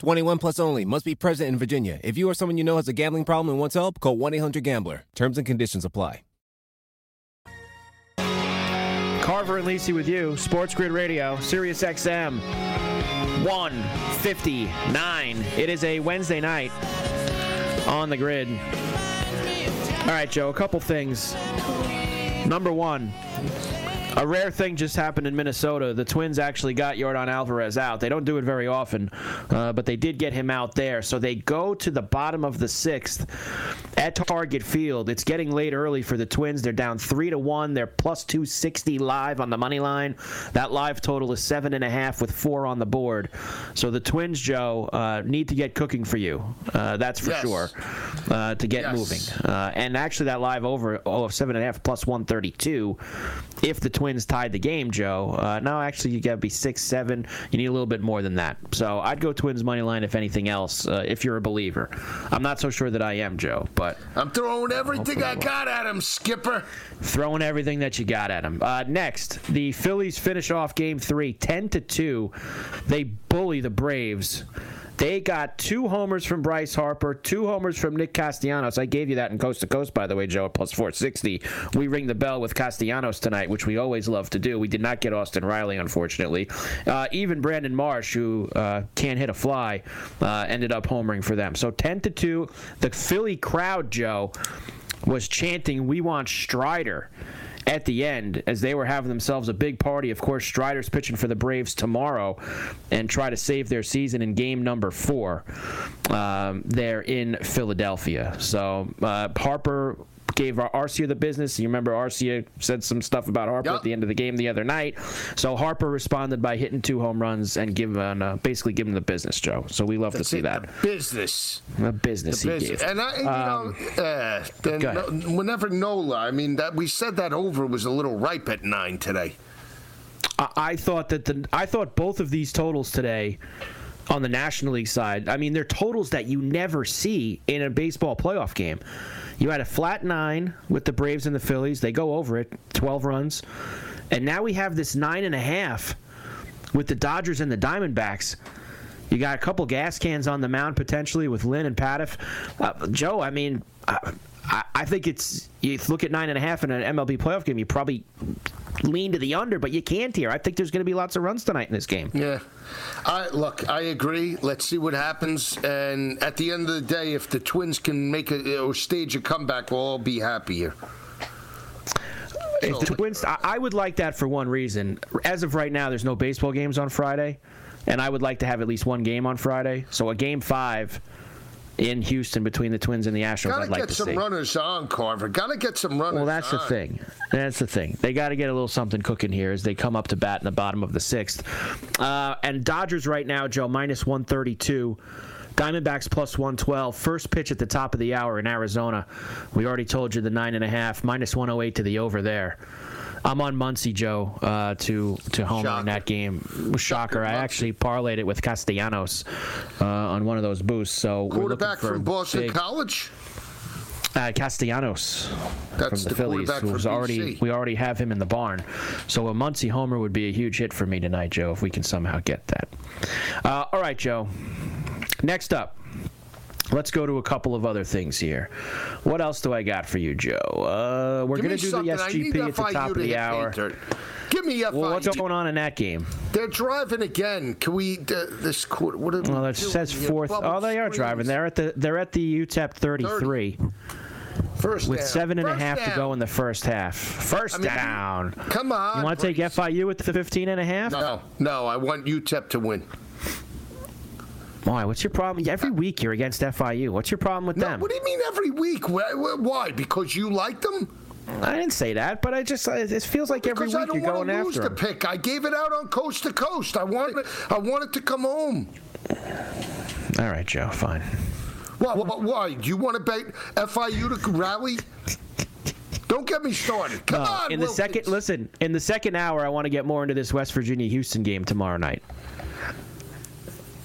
[SPEAKER 3] 21 plus only. Must be present in Virginia. If you or someone you know has a gambling problem and wants help, call 1-800-GAMBLER. Terms and conditions apply.
[SPEAKER 4] Carver and Lisi with you, Sports Grid Radio, Sirius XM 159. It is a Wednesday night on the grid. All right, Joe, a couple things. Number one, A rare thing just happened in Minnesota. The Twins actually got Yordan Alvarez out. They don't do it very often, uh, but they did get him out there. So they go to the bottom of the sixth at Target Field. It's getting late early for the Twins. They're down three to one. They're plus two sixty live on the money line. That live total is seven and a half with four on the board. So the Twins, Joe, uh, need to get cooking for you. Uh, that's for
[SPEAKER 2] Yes.
[SPEAKER 4] sure. Uh, to get
[SPEAKER 2] Yes.
[SPEAKER 4] moving. Uh, and actually, that live over oh, seven and a half plus one thirty-two. If the Twins tied the game, Joe, uh, no, actually, you got to be six, seven. You need a little bit more than that. So I'd go Twins money line if anything else. Uh, if you're a believer, I'm not so sure that I am, Joe, but
[SPEAKER 2] I'm throwing everything I got at him, Skipper.
[SPEAKER 4] throwing everything that you got at him. Uh, next, the Phillies finish off Game Three, 10 to two. They bully the Braves. They got two homers from Bryce Harper, two homers from Nick Castellanos. I gave you that in Coast to Coast, by the way, Joe, at plus 460. We ring the bell with Castellanos tonight, which we always love to do. We did not get Austin Riley, unfortunately. Uh, even Brandon Marsh, who uh, can't hit a fly, uh, ended up homering for them. So 10 to 2. The Philly crowd, Joe, was chanting, We want Strider at the end as they were having themselves a big party. Of course, Strider's pitching for the Braves tomorrow and try to save their season in game number four. Um, they're in Philadelphia. So uh, Harper gave Ar- Arcia the business. You remember Arcia said some stuff about Harper
[SPEAKER 2] Yep.
[SPEAKER 4] at the end of the game the other night. So Harper responded by hitting two home runs and giving uh, basically giving the business, Joe. So we love to see that.
[SPEAKER 2] Business.
[SPEAKER 4] The business he
[SPEAKER 2] Business.
[SPEAKER 4] gave.
[SPEAKER 2] And I, you know, uh, then no, whenever Nola, I mean, that we said that over was a little ripe at nine today.
[SPEAKER 4] I, I thought that the I thought both of these totals today on the National League side. I mean, they're totals that you never see in a baseball playoff game. You had a flat nine with the Braves and the Phillies. They go over it, twelve runs, and now we have this nine and a half with the Dodgers and the Diamondbacks. You got a couple gas cans on the mound potentially with Lynn and Pfaadt. Uh, Joe, I mean, I, I- I think it's you look at nine and a half in an MLB playoff game. You probably lean to the under, but you can't here. I think there's going to be lots of runs tonight in this game.
[SPEAKER 2] Yeah. I look, I agree. Let's see what happens. And at the end of the day, if the Twins can make a or stage a comeback, we'll all be happier.
[SPEAKER 4] If the Twins, I, I would like that for one reason. As of right now, there's no baseball games on Friday, and I would like to have at least one game on Friday. So a game five in Houston between the Twins and the Astros,
[SPEAKER 2] Gotta
[SPEAKER 4] I'd like
[SPEAKER 2] get
[SPEAKER 4] to
[SPEAKER 2] some
[SPEAKER 4] see.
[SPEAKER 2] runners on, Carver. Gotta get some runners.
[SPEAKER 4] Well, that's the thing. That's the thing. They got to get a little something cooking here as they come up to bat in the bottom of the sixth. Uh, and Dodgers right now, Joe, minus 132. Diamondbacks plus 112. First pitch at the top of the hour in Arizona. We already told you the nine and a half, minus 108 to the over there. I'm on Muncy, Joe, uh, to to homer
[SPEAKER 2] Shocker.
[SPEAKER 4] in that game. Shocker.
[SPEAKER 2] Shocker,
[SPEAKER 4] I actually parlayed it with Castellanos uh, on one of those boosts. So we're looking
[SPEAKER 2] Quarterback from Boston
[SPEAKER 4] big-
[SPEAKER 2] College.
[SPEAKER 4] uh, Castellanos
[SPEAKER 2] That's
[SPEAKER 4] from the,
[SPEAKER 2] the
[SPEAKER 4] Phillies, who's already we already have him in the barn. So a Muncy homer would be a huge hit for me tonight, Joe, if we can somehow get that. Uh, all right, Joe. Next up. Let's go to a couple of other things here. What else do I got for you, Joe? Uh, we're going to do the SGP at the top of the hour.
[SPEAKER 2] Painter. Give me FIU.
[SPEAKER 4] Well, what's going on in that game?
[SPEAKER 2] They're driving again. Can we uh, this quarter? What are
[SPEAKER 4] Well,
[SPEAKER 2] we
[SPEAKER 4] it says fourth. Oh, they are
[SPEAKER 2] screens.
[SPEAKER 4] driving. They're at the they're at the UTEP 33
[SPEAKER 2] First
[SPEAKER 4] with
[SPEAKER 2] down.
[SPEAKER 4] seven and a
[SPEAKER 2] First
[SPEAKER 4] half to go in the first half. First
[SPEAKER 2] I mean,
[SPEAKER 4] down.
[SPEAKER 2] Come on.
[SPEAKER 4] You want to take. FIU with the 15 and a half?
[SPEAKER 2] No, no. I want UTEP to win.
[SPEAKER 4] Why? What's your problem? Every week you're against FIU. What's your problem with
[SPEAKER 2] No,
[SPEAKER 4] them?
[SPEAKER 2] what do you mean every week? Why? Because you like them?
[SPEAKER 4] I didn't say that, but I just it feels like every week you're going after.
[SPEAKER 2] Because I don't want to lose the pick. I gave it out on coast to coast. I want it. I want it to come home.
[SPEAKER 4] All right, Joe. Fine.
[SPEAKER 2] Why? Why? why? Do you want to bet FIU to rally? Don't get me started. Come
[SPEAKER 4] Uh,
[SPEAKER 2] on,
[SPEAKER 4] in the
[SPEAKER 2] Wilkins.
[SPEAKER 4] second, listen. In the second hour, I want to get more into this West Virginia Houston game tomorrow night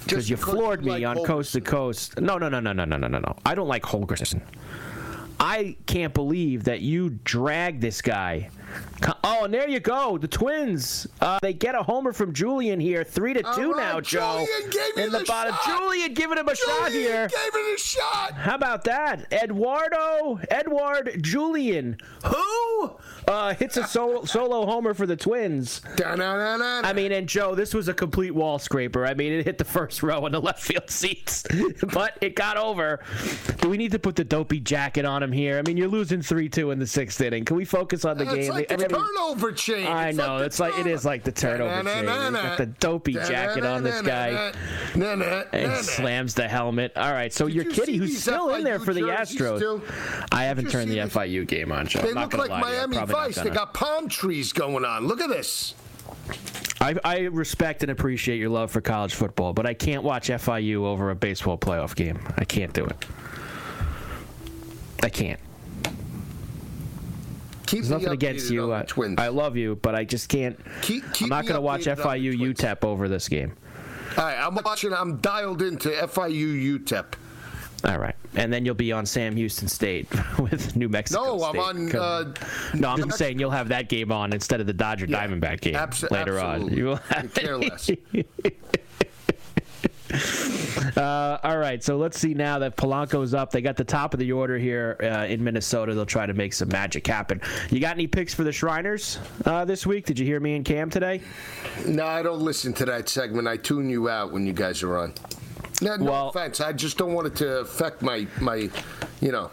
[SPEAKER 4] because you floored
[SPEAKER 2] you
[SPEAKER 4] me
[SPEAKER 2] like
[SPEAKER 4] on coast to coast. No, no, no, no, no, no, no, no, no. I don't like Holgerson. I can't believe that you dragged this guy. Oh, and there you go. The Twins. Uh, they get a homer from Julien here, three to two
[SPEAKER 2] right,
[SPEAKER 4] now, Joe.
[SPEAKER 2] Julien gave
[SPEAKER 4] in
[SPEAKER 2] it
[SPEAKER 4] the bottom.
[SPEAKER 2] shot.
[SPEAKER 4] Julien giving him a shot
[SPEAKER 2] Julien
[SPEAKER 4] here.
[SPEAKER 2] gave it a shot.
[SPEAKER 4] How about that? Eduardo, Edward Julien, who uh, hits a solo, solo homer for the Twins.
[SPEAKER 2] Da-na-na-na.
[SPEAKER 4] I mean, and Joe, this was a complete wall scraper. I mean, it hit the first row in the left field seats, but it got over. Do we need to put the dopey jacket on him here? I mean, you're losing 3 2 in the sixth inning. Can we focus on the
[SPEAKER 2] It's
[SPEAKER 4] game?
[SPEAKER 2] like
[SPEAKER 4] like
[SPEAKER 2] the
[SPEAKER 4] everybody-
[SPEAKER 2] turnover chain.
[SPEAKER 4] I
[SPEAKER 2] It's
[SPEAKER 4] know
[SPEAKER 2] the
[SPEAKER 4] it's like it is like the turnover chain. Got the dopey jacket on this guy. And slams the helmet. All right, so
[SPEAKER 2] Urquidy,
[SPEAKER 4] who's still in there for the Astros. I haven't turned the FIU game on, Joe.
[SPEAKER 2] They
[SPEAKER 4] not
[SPEAKER 2] look
[SPEAKER 4] gonna
[SPEAKER 2] like Miami
[SPEAKER 4] probably not
[SPEAKER 2] Vice. They got palm trees going on. Look at this.
[SPEAKER 4] I, I respect and appreciate your love for college football, but I can't watch FIU over a baseball playoff game. I can't do it. I can't.
[SPEAKER 2] Keep
[SPEAKER 4] There's nothing against you. I,
[SPEAKER 2] Twins.
[SPEAKER 4] I love you, but I just can't.
[SPEAKER 2] Keep- keep
[SPEAKER 4] I'm not going to watch
[SPEAKER 2] updated on the
[SPEAKER 4] FIU UTEP over this game.
[SPEAKER 2] All right, I'm watching. I'm dialed into FIU UTEP.
[SPEAKER 4] All right, and then you'll be on Sam Houston State with New Mexico.
[SPEAKER 2] No, I'm on, uh,
[SPEAKER 4] no, I'm saying you'll have that game on instead of the Dodger
[SPEAKER 2] Yeah,
[SPEAKER 4] Diamondback game
[SPEAKER 2] abso-
[SPEAKER 4] later on.
[SPEAKER 2] absolutely.
[SPEAKER 4] You will have
[SPEAKER 2] care less.
[SPEAKER 4] Uh, all right, so let's see now that Polanco's up. They got the top of the order here uh, in Minnesota. They'll try to make some magic happen. You got any picks for the Shriners uh, this week? Did you hear me and Cam today?
[SPEAKER 2] No, I don't listen to that segment. I tune you out when you guys are on. No, no
[SPEAKER 4] Well-
[SPEAKER 2] offense. I just don't want it to affect my my, you know,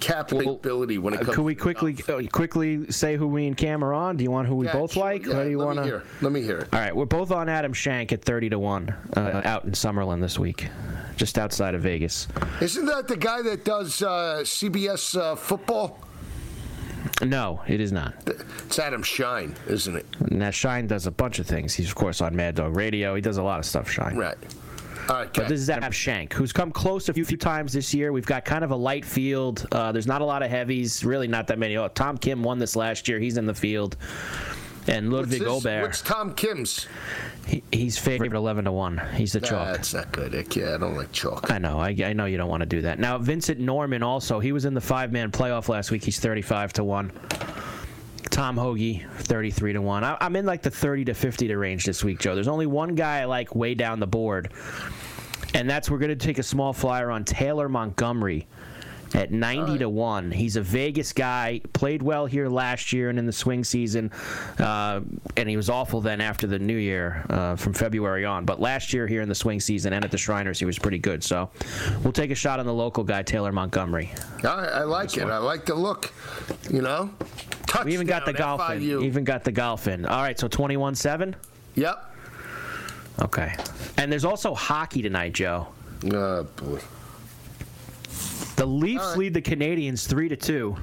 [SPEAKER 2] capability when it
[SPEAKER 4] Uh,
[SPEAKER 2] comes.
[SPEAKER 4] could we
[SPEAKER 2] to
[SPEAKER 4] quickly uh, quickly say who we and Cam are on? Do you want who we
[SPEAKER 2] Yeah,
[SPEAKER 4] both
[SPEAKER 2] sure,
[SPEAKER 4] like?
[SPEAKER 2] yeah,
[SPEAKER 4] or do you
[SPEAKER 2] let
[SPEAKER 4] want
[SPEAKER 2] me
[SPEAKER 4] to?
[SPEAKER 2] hear. Let me hear it.
[SPEAKER 4] All right, we're both on Adam Schenk at 30 to 1 uh, out in Summerlin this week, just outside of Vegas.
[SPEAKER 2] Isn't that the guy that does uh, CBS uh, football?
[SPEAKER 4] No, it is not.
[SPEAKER 2] It's Adam Schein, isn't it?
[SPEAKER 4] Now, Schein does a bunch of things. He's, of course, on Mad Dog Radio. He does a lot of stuff, Schein.
[SPEAKER 2] Right. All right.
[SPEAKER 4] But this is Adam Schenk, who's come close a few, few times this year. We've got kind of a light field. Uh, there's not a lot of heavies, really not that many. Oh, Tom Kim won this last year. He's in the field. And Ludwig
[SPEAKER 2] this-
[SPEAKER 4] Gobert,
[SPEAKER 2] What's Tom Kim's?
[SPEAKER 4] he, he's favored 11 to 1. He's the
[SPEAKER 2] Nah,
[SPEAKER 4] chalk.
[SPEAKER 2] that's not good. I, can't, I don't like chalk.
[SPEAKER 4] I know. I, I know you don't want to do that. Now, Vincent Norrman also, he was in the five man playoff last week. He's 35 to 1. Tom Hoge, 33 to 1. I, I'm in like the 30 to 50 to range this week, Joe. There's only one guy I like way down the board, and that's we're going to take a small flyer on Taylor Montgomery at 90 to 1. He's a Vegas guy, played well here last year and in the swing season, uh, and he was awful then after the new year uh, from February on. But last year here in the swing season and at the Shriners, he was pretty good. So we'll take a shot on the local guy, Taylor Montgomery.
[SPEAKER 2] I, I like it. I like the look. You know? Touchdown,
[SPEAKER 4] We even got the golf in. Even got the golf in. All right, so 21 7?
[SPEAKER 2] Yep.
[SPEAKER 4] Okay. And there's also hockey tonight, Joe.
[SPEAKER 2] Oh, boy.
[SPEAKER 4] The Leafs
[SPEAKER 2] right.
[SPEAKER 4] lead the Canadiens 3 to 2.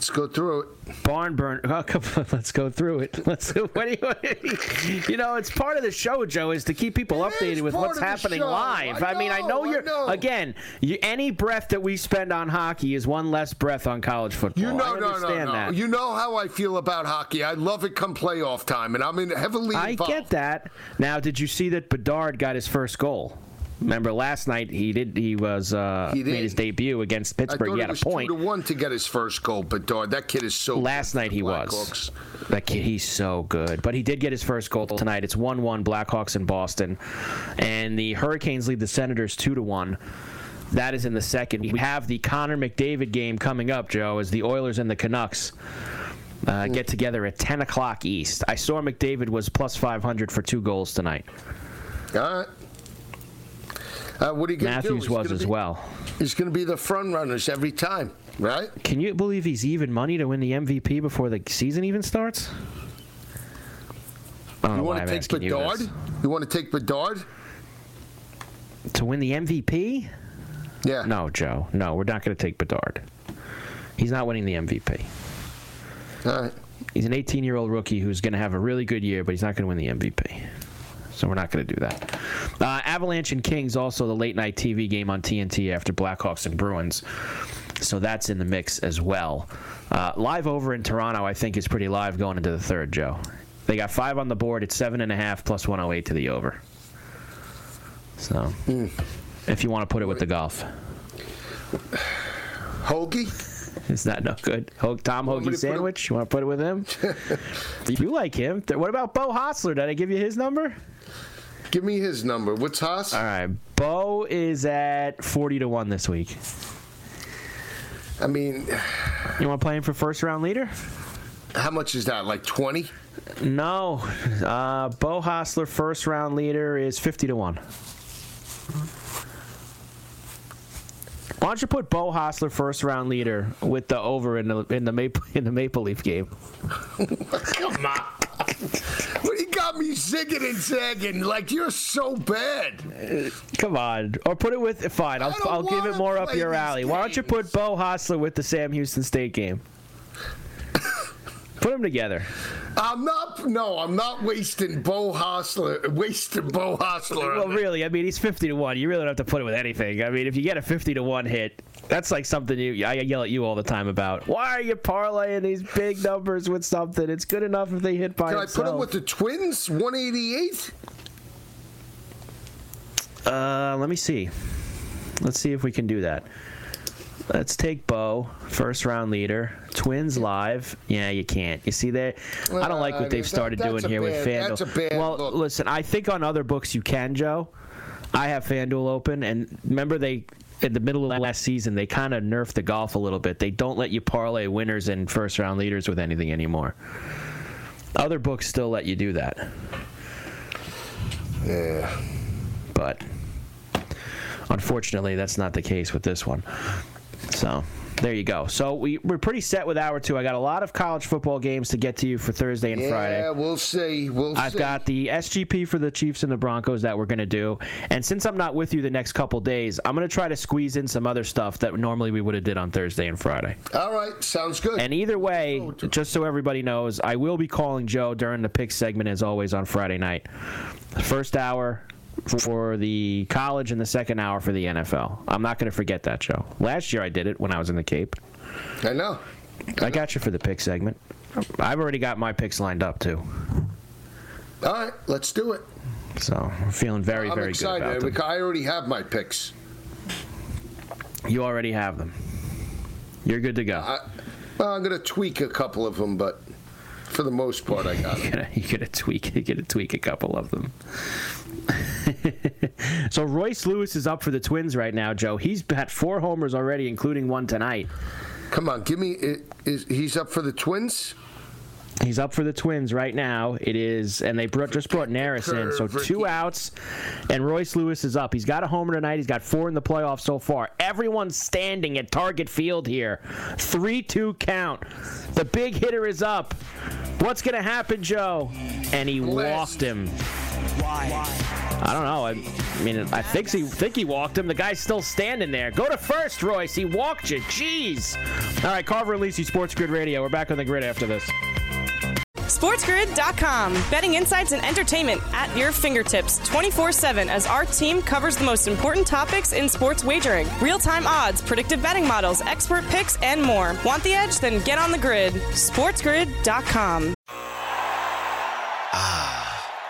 [SPEAKER 2] Let's go through it.
[SPEAKER 4] Barn burn. Oh, come on, let's go through it. Let's. What do you, you know, it's part of the show, Joe, is to keep people
[SPEAKER 2] It
[SPEAKER 4] updated with what's happening live.
[SPEAKER 2] I
[SPEAKER 4] mean, I
[SPEAKER 2] know,
[SPEAKER 4] know
[SPEAKER 2] I
[SPEAKER 4] you're.
[SPEAKER 2] know.
[SPEAKER 4] Again, you, any breath that we spend on hockey is one less breath on college football.
[SPEAKER 2] You know,
[SPEAKER 4] I
[SPEAKER 2] no, no,
[SPEAKER 4] understand
[SPEAKER 2] no.
[SPEAKER 4] that.
[SPEAKER 2] You know how I feel about hockey. I love it come playoff time, and I'm in heavily Involved.
[SPEAKER 4] I get that. Now, did you see that Bedard got his first goal? Remember last night he did. He was uh,
[SPEAKER 2] He
[SPEAKER 4] made his debut against Pittsburgh. He had a point.
[SPEAKER 2] two to one to get his first goal, but dog, that kid is so.
[SPEAKER 4] Last night he was.
[SPEAKER 2] Blackhawks.
[SPEAKER 4] That kid, he's so good. But he did get his first goal tonight. It's one-one Blackhawks in Boston, and the Hurricanes lead the Senators two to one. That is in the second. We have the Connor McDavid game coming up, Joe, as the Oilers and the Canucks. Uh, get together at 10 o'clock East. I saw McDavid was plus 500 for two goals tonight.
[SPEAKER 2] All right. Uh, what are you going to do?
[SPEAKER 4] Matthews was as
[SPEAKER 2] be-
[SPEAKER 4] well.
[SPEAKER 2] He's going to be the front runners every time, right?
[SPEAKER 4] Can you believe he's even money to win the MVP before the season even starts? I don't know
[SPEAKER 2] You want to take Bedard? You, want to take Bedard?
[SPEAKER 4] To win the MVP?
[SPEAKER 2] Yeah.
[SPEAKER 4] No, Joe. No, we're not going to take Bedard. He's not winning the MVP.
[SPEAKER 2] All right.
[SPEAKER 4] He's an 18 year old rookie who's going to have a really good year, but he's not going to win the MVP. So we're not going to do that. Uh, Avalanche and Kings also the late night TV game on TNT after Blackhawks and Bruins. So that's in the mix as well. Uh, live over in Toronto, I think is pretty live going into the third. Joe, they got five on the board. It's seven and a half plus 108 to the over. So, if you want to put it with the golf,
[SPEAKER 2] Hoagie?
[SPEAKER 4] is that no good? Tom Hoagie sandwich. You want to put it with him? you like him? What about Beau Hossler? Did I give you his number?
[SPEAKER 2] Give me his number. What's Haas?
[SPEAKER 4] All right, Beau is at forty to one this week.
[SPEAKER 2] I mean,
[SPEAKER 4] You want to play him for first round leader?
[SPEAKER 2] how much is that? Like 20?
[SPEAKER 4] No, uh, Beau Hossler first round leader is fifty to one. Why don't you put Beau Hossler first round leader with the over in the in the Maple in the Maple Leaf game?
[SPEAKER 2] Come on. Well, you got me zigging and zagging like you're so bad.
[SPEAKER 4] Come on, or put it with fine. I'll, I'll give it more up your alley. Why don't you put. Beau Hossler with the Sam Houston State game? Put them together.
[SPEAKER 2] I'm not. No, I'm not wasting Beau Hossler. Wasting Beau Hossler.
[SPEAKER 4] Well, really, I mean, he's fifty to one. You really don't have to put it with anything. I mean, if you get a fifty to one hit, that's like something you I yell at you all the time about. Why are you parlaying these big numbers with something? It's good enough if they hit by
[SPEAKER 2] Can I put him with the Twins? 188.
[SPEAKER 4] Uh, let me see. Let's see if we can do that. Let's take Beau, first round leader. Twins live. Yeah, you can't. You see there? I don't like what they've
[SPEAKER 2] that-
[SPEAKER 4] started
[SPEAKER 2] that's
[SPEAKER 4] doing here with FanDuel.
[SPEAKER 2] bad
[SPEAKER 4] well,
[SPEAKER 2] look.
[SPEAKER 4] listen, I think on other books you can, Joe. I have FanDuel open, and remember they in the middle of last season they kind of nerfed the golf a little bit. They don't let you parlay winners and first round leaders with anything anymore. Other books still let you do that,
[SPEAKER 2] Yeah.
[SPEAKER 4] but unfortunately that's not the case with this one. So there you go. So we, we're pretty set with hour two. I got a lot of college football games to get to you for Thursday and Friday.
[SPEAKER 2] Yeah, we'll see. We'll see.
[SPEAKER 4] I've
[SPEAKER 2] see.
[SPEAKER 4] got the SGP for the Chiefs and the Broncos that we're going to do. And since I'm not with you the next couple days, I'm going to try to squeeze in some other stuff that normally we would have did on Thursday and Friday.
[SPEAKER 2] All right, sounds good.
[SPEAKER 4] And either way, just so everybody knows, I will be calling Joe during the pick segment as always on Friday night. First hour for the college and the second hour for the NFL. I'm not going to forget that, show. Last year I did it when I was in the Cape.
[SPEAKER 2] I know.
[SPEAKER 4] I got you for the pick segment. I've already got my picks lined up too.
[SPEAKER 2] All right, let's do it.
[SPEAKER 4] So I'm feeling very,
[SPEAKER 2] I'm
[SPEAKER 4] very good about
[SPEAKER 2] excited.
[SPEAKER 4] them.
[SPEAKER 2] I already have my picks.
[SPEAKER 4] You already have them. You're good to go.
[SPEAKER 2] I, well, I'm going to tweak a couple of them, but for the most part, I got
[SPEAKER 4] You're
[SPEAKER 2] it.
[SPEAKER 4] you're gonna tweak. You're gonna tweak a couple of them. so Royce Lewis is up for the Twins right now, Joe. He's had four homers already, including one tonight.
[SPEAKER 2] Come on, give me. Is, he's up for the Twins?
[SPEAKER 4] He's up for the Twins right now. It is, and they brought, just brought Neris in, so two outs, and Royce Lewis is up. He's got a homer tonight. He's got four in the playoffs so far. Everyone's standing at Target Field here. Three-two count. The big hitter is up. What's gonna happen, Joe? And he
[SPEAKER 2] Last.
[SPEAKER 4] walked him. I don't know. I, I mean, I think he think he walked him. The guy's still standing there. Go to first, Royce. He walked you. Jeez. All right, Carver and Lisi, Sports Grid Radio. We're back on the grid after this.
[SPEAKER 1] SportsGrid.com. Betting insights and entertainment at your fingertips 24 7 as our team covers the most important topics in sports wagering real time odds, predictive betting models, expert picks, and more. Want the edge? Then get on the grid. SportsGrid.com.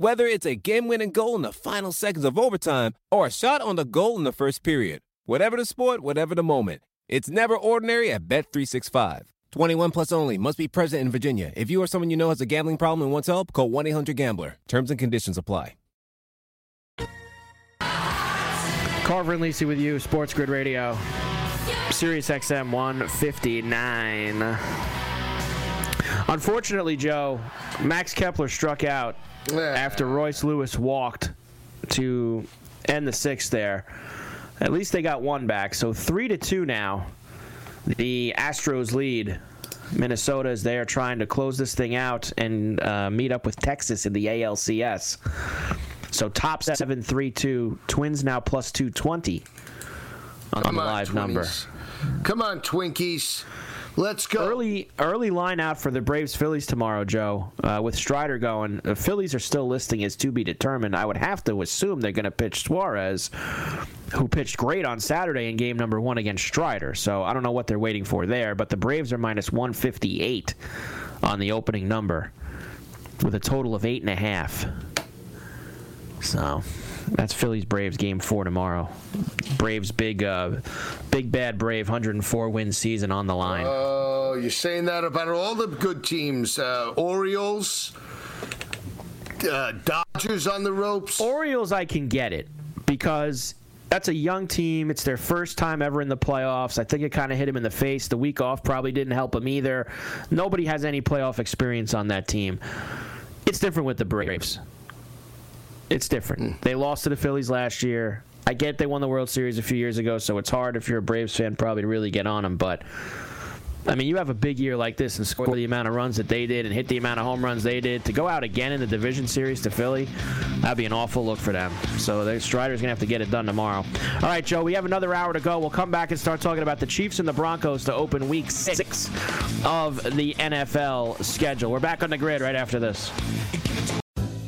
[SPEAKER 3] Whether it's a game-winning goal in the final seconds of overtime or a shot on the goal in the first period. Whatever the sport, whatever the moment. It's never ordinary at Bet365. 21 plus only. Must be present in Virginia. If you or someone you know has a gambling problem and wants help, call 1-800-GAMBLER. Terms and conditions apply.
[SPEAKER 4] Carver and Lisi with you, Sports Grid Radio, Sirius XM 159. Unfortunately, Joe, Max Kepler struck out after Royce Lewis walked to end the sixth there. At least they got one back, so three to two now. The Astros lead. Minnesota is there trying to close this thing out and uh, meet up with Texas in the ALCS. So top seven three two. Twins now plus two twenty on
[SPEAKER 2] Come
[SPEAKER 4] the
[SPEAKER 2] on,
[SPEAKER 4] live number.
[SPEAKER 2] Come on, Twinkies. Let's go.
[SPEAKER 4] Early early line out for the Braves Phillies tomorrow, Joe. Uh, with Strider going, the Phillies are still listing as to be determined. I would have to assume they're going to pitch Suarez, who pitched great on Saturday in game number one against Strider. So I don't know what they're waiting for there. But the Braves are minus 158 on the opening number, with a total of eight and a half. So that's Phillies Braves game four tomorrow. Braves big, uh, big bad Brave 104 win season on the line.
[SPEAKER 2] Oh, you're saying that about all the good teams. Uh, Orioles, uh, Dodgers on the ropes.
[SPEAKER 4] Orioles, I can get it because that's a young team. It's their first time ever in the playoffs. I think it kind of hit him in the face. The week off probably didn't help him either. Nobody has any playoff experience on that team. It's different with the Braves. It's different. Mm. They lost to the Phillies last year. I get they won the World Series a few years ago, so it's hard if you're a Braves fan probably to really get on them. But I mean, you have a big year like this and score the amount of runs that they did and hit the amount of home runs they did to go out again in the division series to Philly. That'd be an awful look for them. So the Strider's gonna have to get it done tomorrow. All right, Joe. We have another hour to go. We'll come back and start talking about the Chiefs and the Broncos to open Week Six of the NFL schedule. We're back on the grid right after this.